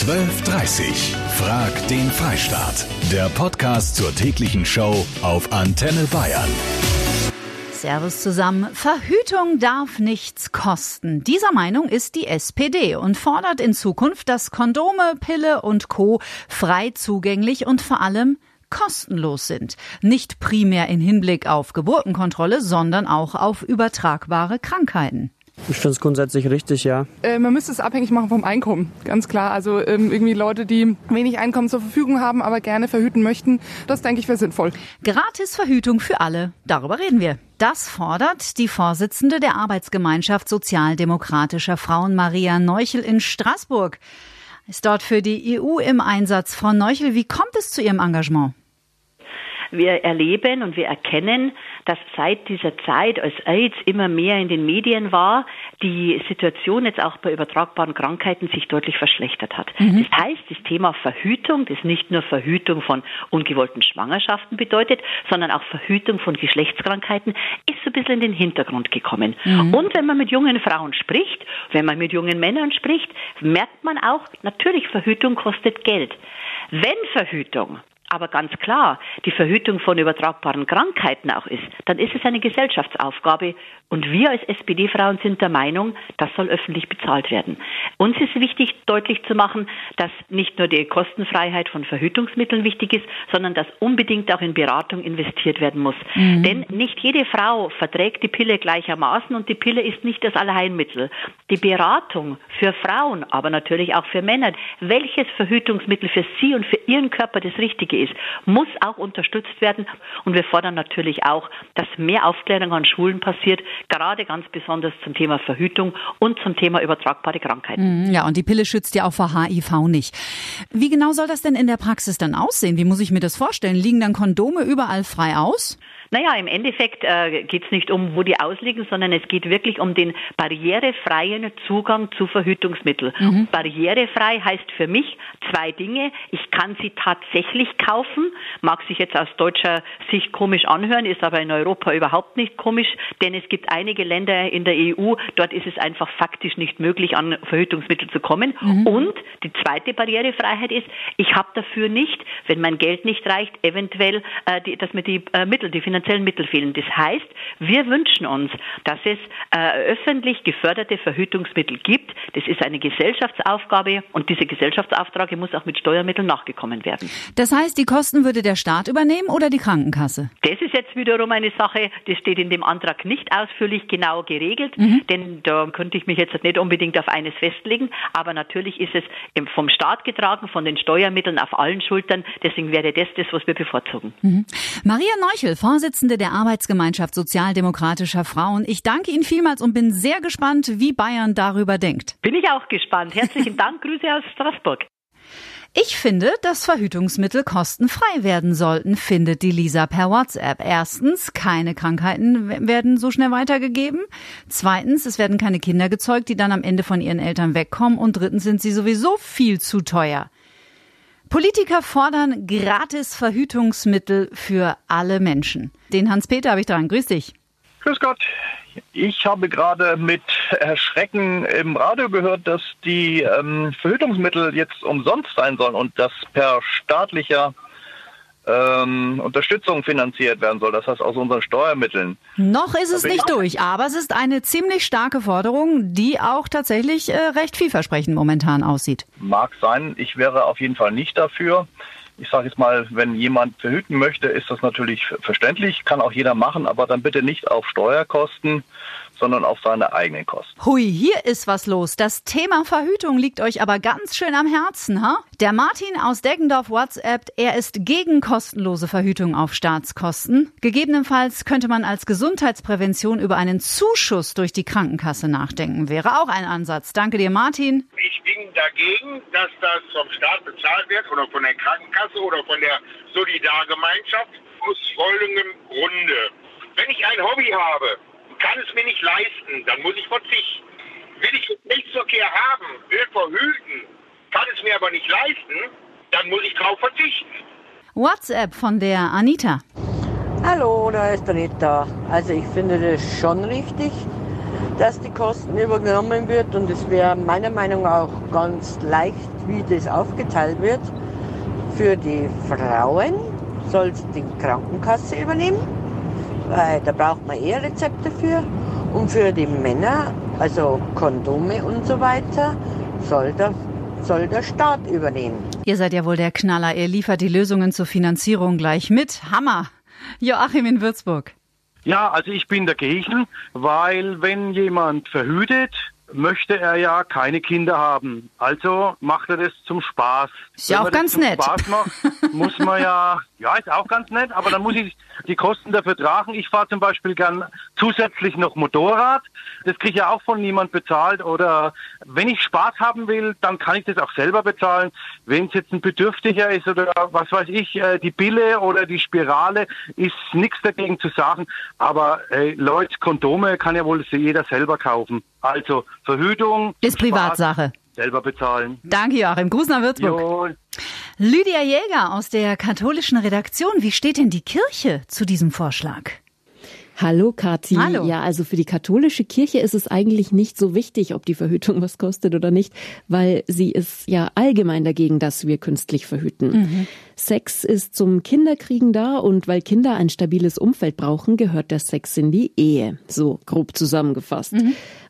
12.30 Frag den Freistaat. Der Podcast zur täglichen Show auf Antenne Bayern. Servus zusammen. Verhütung darf nichts kosten. Dieser Meinung ist die SPD und fordert in Zukunft, dass Kondome, Pille und Co. frei zugänglich und vor allem kostenlos sind. Nicht primär in Hinblick auf Geburtenkontrolle, sondern auch auf übertragbare Krankheiten. Ich finde es grundsätzlich richtig, ja. Äh, man müsste es abhängig machen vom Einkommen, ganz klar. Also ähm, irgendwie Leute, die wenig Einkommen zur Verfügung haben, aber gerne verhüten möchten, das denke ich wäre sinnvoll. Gratis Verhütung für alle, darüber reden wir. Das fordert die Vorsitzende der Arbeitsgemeinschaft sozialdemokratischer Frauen Maria Neuchel in Straßburg. Ist dort für die EU im Einsatz. Frau Neuchel, wie kommt es zu Ihrem Engagement? Wir erleben und wir erkennen, dass seit dieser Zeit, als AIDS immer mehr in den Medien war, die Situation jetzt auch bei übertragbaren Krankheiten sich deutlich verschlechtert hat. Mhm. Das heißt, das Thema Verhütung, das nicht nur Verhütung von ungewollten Schwangerschaften bedeutet, sondern auch Verhütung von Geschlechtskrankheiten, ist so ein bisschen in den Hintergrund gekommen. Mhm. Und wenn man mit jungen Frauen spricht, wenn man mit jungen Männern spricht, merkt man auch, natürlich Verhütung kostet Geld. Wenn Verhütung aber ganz klar die Verhütung von übertragbaren Krankheiten auch ist, dann ist es eine Gesellschaftsaufgabe und wir als SPD-Frauen sind der Meinung, das soll öffentlich bezahlt werden. Uns ist wichtig, deutlich zu machen, dass nicht nur die Kostenfreiheit von Verhütungsmitteln wichtig ist, sondern dass unbedingt auch in Beratung investiert werden muss. Mhm. Denn nicht jede Frau verträgt die Pille gleichermaßen und die Pille ist nicht das Allheilmittel. Die Beratung für Frauen, aber natürlich auch für Männer, welches Verhütungsmittel für sie und für ihren Körper das Richtige ist, muss auch unterstützt werden. Und wir fordern natürlich auch, dass mehr Aufklärung an Schulen passiert, gerade ganz besonders zum Thema Verhütung und zum Thema übertragbare Krankheiten. Mhm, ja, und die Pille schützt ja auch vor HIV nicht. Wie genau soll das denn in der Praxis dann aussehen? Wie muss ich mir das vorstellen? Liegen dann Kondome überall frei aus? Naja, im Endeffekt äh, geht es nicht um, wo die ausliegen, sondern es geht wirklich um den barrierefreien Zugang zu Verhütungsmitteln. Mhm. Barrierefrei heißt für mich zwei Dinge. Ich kann sie tatsächlich kaufen, mag sich jetzt aus deutscher Sicht komisch anhören, ist aber in Europa überhaupt nicht komisch, denn es gibt einige Länder in der EU, dort ist es einfach faktisch nicht möglich, an Verhütungsmittel zu kommen. Mhm. Und die zweite Barrierefreiheit ist, ich habe dafür nicht, wenn mein Geld nicht reicht, eventuell, äh, die, dass mir die äh, Mittel, die finanziellen Mittel fehlen. Das heißt, wir wünschen uns, dass es äh, öffentlich geförderte Verhütungsmittel gibt. Das ist eine Gesellschaftsaufgabe und diese Gesellschaftsauftrage muss auch mit Steuermitteln nachgekommen werden. Das heißt, die Kosten würde der Staat übernehmen oder die Krankenkasse? Das ist jetzt wiederum eine Sache, das steht in dem Antrag nicht ausführlich genau geregelt, mhm. denn da könnte ich mich jetzt nicht unbedingt auf eines festlegen, aber natürlich ist es vom Staat getragen, von den Steuermitteln auf allen Schultern, deswegen wäre das das, was wir bevorzugen. Mhm. Maria Neuchel, Vorsitzende Vorsitzende der Arbeitsgemeinschaft sozialdemokratischer Frauen. Ich danke Ihnen vielmals und bin sehr gespannt, wie Bayern darüber denkt. Bin ich auch gespannt. Herzlichen Dank. Grüße aus Straßburg. Ich finde, dass Verhütungsmittel kostenfrei werden sollten, findet die Lisa per WhatsApp. Erstens, keine Krankheiten werden so schnell weitergegeben. Zweitens, es werden keine Kinder gezeugt, die dann am Ende von ihren Eltern wegkommen. Und drittens sind sie sowieso viel zu teuer. Politiker fordern gratis Verhütungsmittel für alle Menschen. Den Hans-Peter habe ich dran. Grüß dich. Grüß Gott. Ich habe gerade mit Erschrecken im Radio gehört, dass die ähm, Verhütungsmittel jetzt umsonst sein sollen und das per staatlicher ähm, Unterstützung finanziert werden soll, das heißt aus unseren Steuermitteln. Noch ist es nicht durch, aber es ist eine ziemlich starke Forderung, die auch tatsächlich äh, recht vielversprechend momentan aussieht. Mag sein, ich wäre auf jeden Fall nicht dafür. Ich sage jetzt mal, wenn jemand verhüten möchte, ist das natürlich verständlich, kann auch jeder machen, aber dann bitte nicht auf Steuerkosten, sondern auf seine eigenen Kosten. Hui, hier ist was los. Das Thema Verhütung liegt euch aber ganz schön am Herzen, ha? Der Martin aus Deggendorf WhatsApp, er ist gegen kostenlose Verhütung auf Staatskosten. Gegebenenfalls könnte man als Gesundheitsprävention über einen Zuschuss durch die Krankenkasse nachdenken. Wäre auch ein Ansatz. Danke dir, Martin. Dagegen, dass das vom Staat bezahlt wird oder von der Krankenkasse oder von der Solidargemeinschaft aus folgendem Grunde. Wenn ich ein Hobby habe, kann es mir nicht leisten, dann muss ich verzichten. Will ich Rechtsverkehr haben, will verhüten, kann es mir aber nicht leisten, dann muss ich darauf verzichten. WhatsApp von der Anita. Hallo, da ist Anita. Also ich finde das schon richtig, dass die Kosten übernommen wird und es wäre meiner Meinung nach auch ganz leicht, wie das aufgeteilt wird. Für die Frauen soll es die Krankenkasse übernehmen, weil da braucht man eher Rezepte für. Und für die Männer, also Kondome und so weiter, soll der, soll der Staat übernehmen. Ihr seid ja wohl der Knaller. Ihr liefert die Lösungen zur Finanzierung gleich mit. Hammer. Joachim in Würzburg. Ja, also ich bin dagegen, weil wenn jemand verhütet, möchte er ja keine Kinder haben. Also macht er das zum Spaß. Ist ja auch ganz nett. Spaß macht, muss man ja, ja, ist auch ganz nett, aber dann muss ich die Kosten dafür tragen. Ich fahre zum Beispiel gern zusätzlich noch Motorrad. Das kriege ich ja auch von niemand bezahlt. Oder wenn ich Spaß haben will, dann kann ich das auch selber bezahlen. Wenn es jetzt ein Bedürftiger ist oder was weiß ich, äh, die Pille oder die Spirale, ist nichts dagegen zu sagen. Aber äh, Leute, Kondome kann ja wohl jeder selber kaufen. Also Verhütung Ist Privatsache. selber bezahlen. Danke, Joachim. Gruß nach Würzburg. Jo, Lydia Jäger aus der katholischen Redaktion. Wie steht denn die Kirche zu diesem Vorschlag? Hallo Kathi. Hallo. Ja, also für die katholische Kirche ist es eigentlich nicht so wichtig, ob die Verhütung was kostet oder nicht, weil sie ist ja allgemein dagegen, dass wir künstlich verhüten. Sex ist zum Kinderkriegen da und weil Kinder ein stabiles Umfeld brauchen, gehört der Sex in die Ehe. So grob zusammengefasst.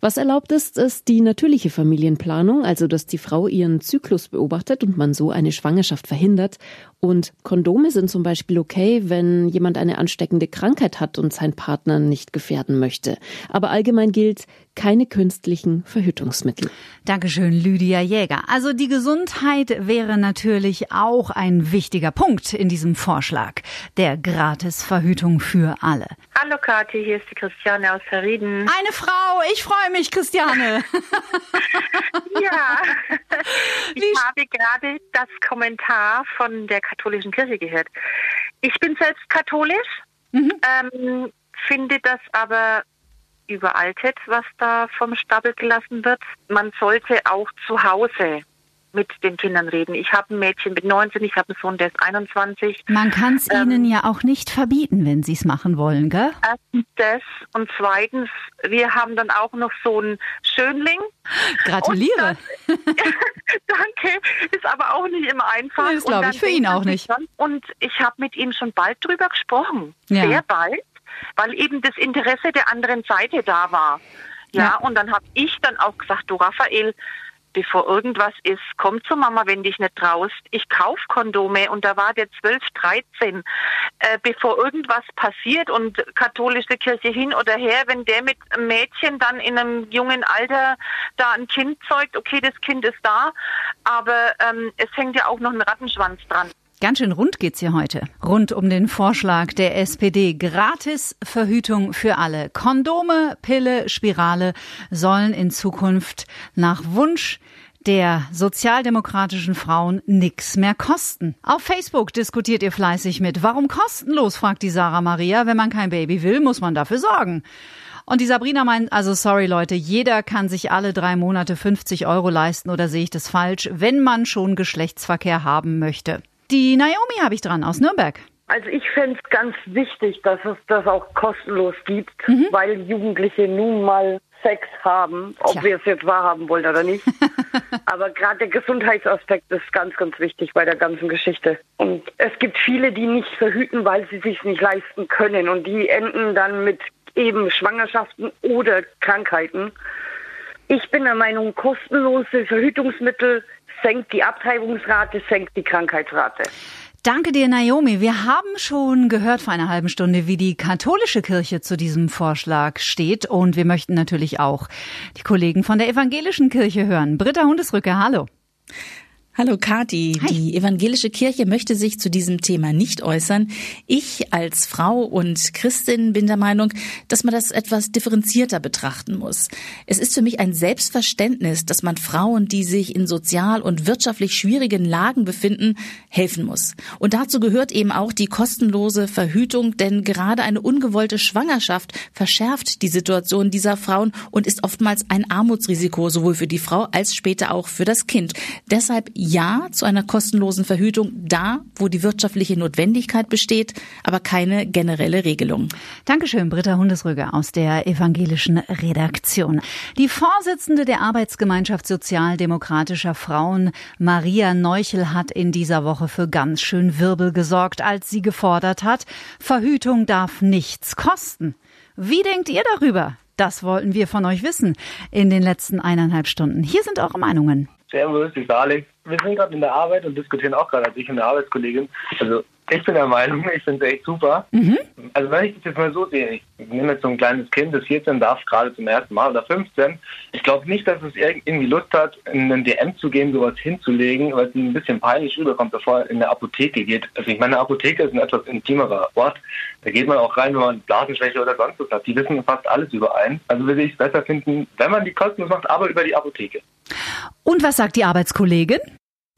Was erlaubt ist, ist die natürliche Familienplanung, also dass die Frau ihren Zyklus beobachtet und man so eine Schwangerschaft verhindert. Und Kondome sind zum Beispiel okay, wenn jemand eine ansteckende Krankheit hat und sein Partner nicht gefährden möchte. Aber allgemein gilt, keine künstlichen Verhütungsmittel. Dankeschön, Lydia Jäger. Also die Gesundheit wäre natürlich auch ein wichtiger Punkt in diesem Vorschlag der Gratisverhütung für alle. Hallo Kathi, hier ist die Christiane aus Verrieden. Eine Frau, ich freue mich, Christiane. Ja, ich habe gerade das Kommentar von der katholischen Kirche gehört. Ich bin selbst katholisch, ähm, finde das aber überaltet, was da vom Stapel gelassen wird. Man sollte auch zu Hause mit den Kindern reden. Ich habe ein Mädchen mit 19, ich habe einen Sohn, der ist 21. Man kann es Ähm, ihnen ja auch nicht verbieten, wenn sie es machen wollen, gell? Erstens das und zweitens, wir haben dann auch noch so einen Schönling. Gratuliere. Danke, ist aber auch nicht immer einfach. Das glaub Und dann ich, für ihn auch nicht. Und ich habe mit ihm schon bald drüber gesprochen. Ja. Sehr bald, weil eben das Interesse der anderen Seite da war. Ja, Ja. und dann habe ich dann auch gesagt, du Raphael, bevor irgendwas ist, komm zu Mama, wenn dich nicht traust. Ich kauf Kondome und da war der 12, 13. Äh, bevor irgendwas passiert und katholische Kirche hin oder her, wenn der mit einem Mädchen dann in einem jungen Alter da ein Kind zeugt, okay, das Kind ist da, aber ähm, es hängt ja auch noch ein Rattenschwanz dran. Ganz schön rund geht's hier heute. Rund um den Vorschlag der SPD. Gratis Verhütung für alle. Kondome, Pille, Spirale sollen in Zukunft nach Wunsch der sozialdemokratischen Frauen nix mehr kosten. Auf Facebook diskutiert ihr fleißig mit. Warum kostenlos, fragt die Sarah Maria. Wenn man kein Baby will, muss man dafür sorgen. Und die Sabrina meint, also sorry Leute, jeder kann sich alle drei Monate 50 Euro leisten oder sehe ich das falsch, wenn man schon Geschlechtsverkehr haben möchte. Die Naomi habe ich dran aus Nürnberg. Also ich fände es ganz wichtig, dass es das auch kostenlos gibt, weil Jugendliche nun mal Sex haben, ob Tja. wir es jetzt wahrhaben wollen oder nicht. Aber gerade der Gesundheitsaspekt ist ganz, ganz wichtig bei der ganzen Geschichte. Und es gibt viele, die nicht verhüten, weil sie sich nicht leisten können. Und die enden dann mit eben Schwangerschaften oder Krankheiten. Ich bin der Meinung, kostenlose Verhütungsmittel senkt die Abtreibungsrate, senkt die Krankheitsrate. Danke dir, Naomi. Wir haben schon gehört vor einer halben Stunde, wie die katholische Kirche zu diesem Vorschlag steht. Und wir möchten natürlich auch die Kollegen von der evangelischen Kirche hören. Britta Hundesrücke, hallo. Hallo Kati, die evangelische Kirche möchte sich zu diesem Thema nicht äußern. Ich als Frau und Christin bin der Meinung, dass man das etwas differenzierter betrachten muss. Es ist für mich ein Selbstverständnis, dass man Frauen, die sich in sozial und wirtschaftlich schwierigen Lagen befinden, helfen muss. Und dazu gehört eben auch die kostenlose Verhütung, denn gerade eine ungewollte Schwangerschaft verschärft die Situation dieser Frauen und ist oftmals ein Armutsrisiko sowohl für die Frau als später auch für das Kind. Deshalb Ja zu einer kostenlosen Verhütung da, wo die wirtschaftliche Notwendigkeit besteht, aber keine generelle Regelung. Dankeschön, Britta Hundesrüger aus der evangelischen Redaktion. Die Vorsitzende der Arbeitsgemeinschaft sozialdemokratischer Frauen, Maria Neuchel, hat in dieser Woche für ganz schön Wirbel gesorgt, als sie gefordert hat, Verhütung darf nichts kosten. Wie denkt ihr darüber? Das wollten wir von euch wissen in den letzten eineinhalb Stunden. Hier sind eure Meinungen. Servus, ich bin Alex. Wir sind gerade in der Arbeit und diskutieren auch gerade, als ich und eine Arbeitskollegin. Also ich bin der Meinung, ich finde es echt super. Mhm. Also wenn ich das jetzt mal so sehe, ich nehme jetzt so ein kleines Kind, das 14 darf gerade zum ersten Mal oder 15. Ich glaube nicht, dass es irgendwie Lust hat, in einen DM zu gehen, sowas hinzulegen, weil es ein bisschen peinlich rüberkommt, bevor er in eine Apotheke geht. Also ich meine, eine Apotheke ist ein etwas intimerer Ort. Da geht man auch rein, wenn man Blasenschwäche oder sonst was hat. Die wissen fast alles über einen. Also würde ich es besser finden, wenn man die kostenlos macht, aber über die Apotheke. Und was sagt die Arbeitskollegin?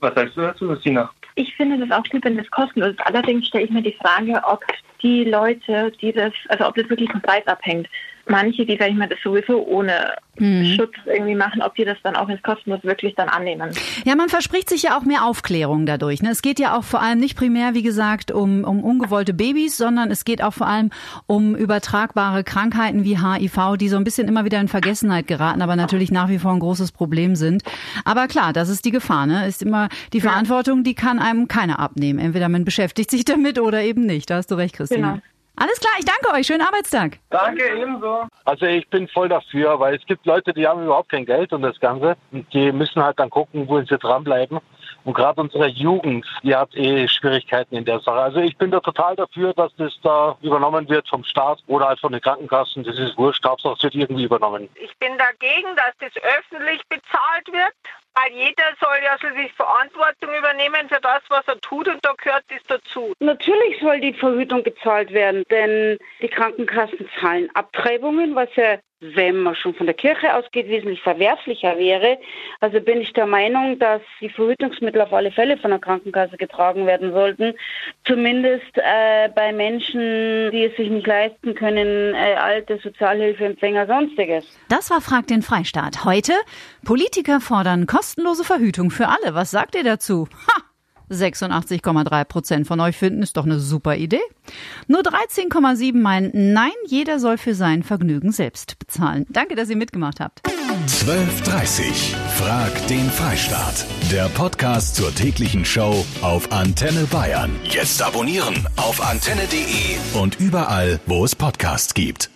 Was sagst du dazu, Christina? Ich finde das auch gut, wenn das kostenlos ist. Allerdings stelle ich mir die Frage, ob die Leute, die das, also ob das wirklich vom Preis abhängt. Manche, die, sag ich mal, das sowieso ohne mhm. Schutz irgendwie machen, ob die das dann auch als kostenlos wirklich dann annehmen. Ja, man verspricht sich ja auch mehr Aufklärung dadurch. Ne? Es geht ja auch vor allem nicht primär, wie gesagt, um, um ungewollte Babys, sondern es geht auch vor allem um übertragbare Krankheiten wie HIV, die so ein bisschen immer wieder in Vergessenheit geraten, aber natürlich nach wie vor ein großes Problem sind. Aber klar, das ist die Gefahr. Ne? Ist immer die Verantwortung, die kann einem keiner abnehmen. Entweder man beschäftigt sich damit oder eben nicht. Da hast du recht, Christina. Genau. Alles klar, ich danke euch. Schönen Arbeitstag. Danke, ebenso. Also ich bin voll dafür, weil es gibt Leute, die haben überhaupt kein Geld und das Ganze. Und die müssen halt dann gucken, wo sie dranbleiben. Und gerade unsere Jugend, die hat eh Schwierigkeiten in der Sache. Also ich bin da total dafür, dass das da übernommen wird vom Staat oder halt von den Krankenkassen. Das ist wurscht, Hauptsache es wird irgendwie übernommen. Ich bin dagegen, dass das öffentlich bezahlt wird. Weil jeder soll ja sich Verantwortung übernehmen für das, was er tut und da gehört das dazu. Natürlich soll die Verhütung bezahlt werden, denn die Krankenkassen zahlen Abtreibungen, was ja wenn man schon von der Kirche ausgeht, wesentlich verwerflicher wäre. Also bin ich der Meinung, dass die Verhütungsmittel auf alle Fälle von der Krankenkasse getragen werden sollten. Zumindest äh, bei Menschen, die es sich nicht leisten können, äh, alte Sozialhilfeempfänger, sonstiges. Das war Frag den Freistaat. Heute, Politiker fordern kostenlose Verhütung für alle. Was sagt ihr dazu? Ha! 86,3 Prozent von euch finden, ist doch eine super Idee. Nur 13,7 meinen, nein, jeder soll für sein Vergnügen selbst bezahlen. Danke, dass ihr mitgemacht habt. 12.30 Frag den Freistaat. Der Podcast zur täglichen Show auf Antenne Bayern. Jetzt abonnieren auf antenne.de und überall, wo es Podcasts gibt.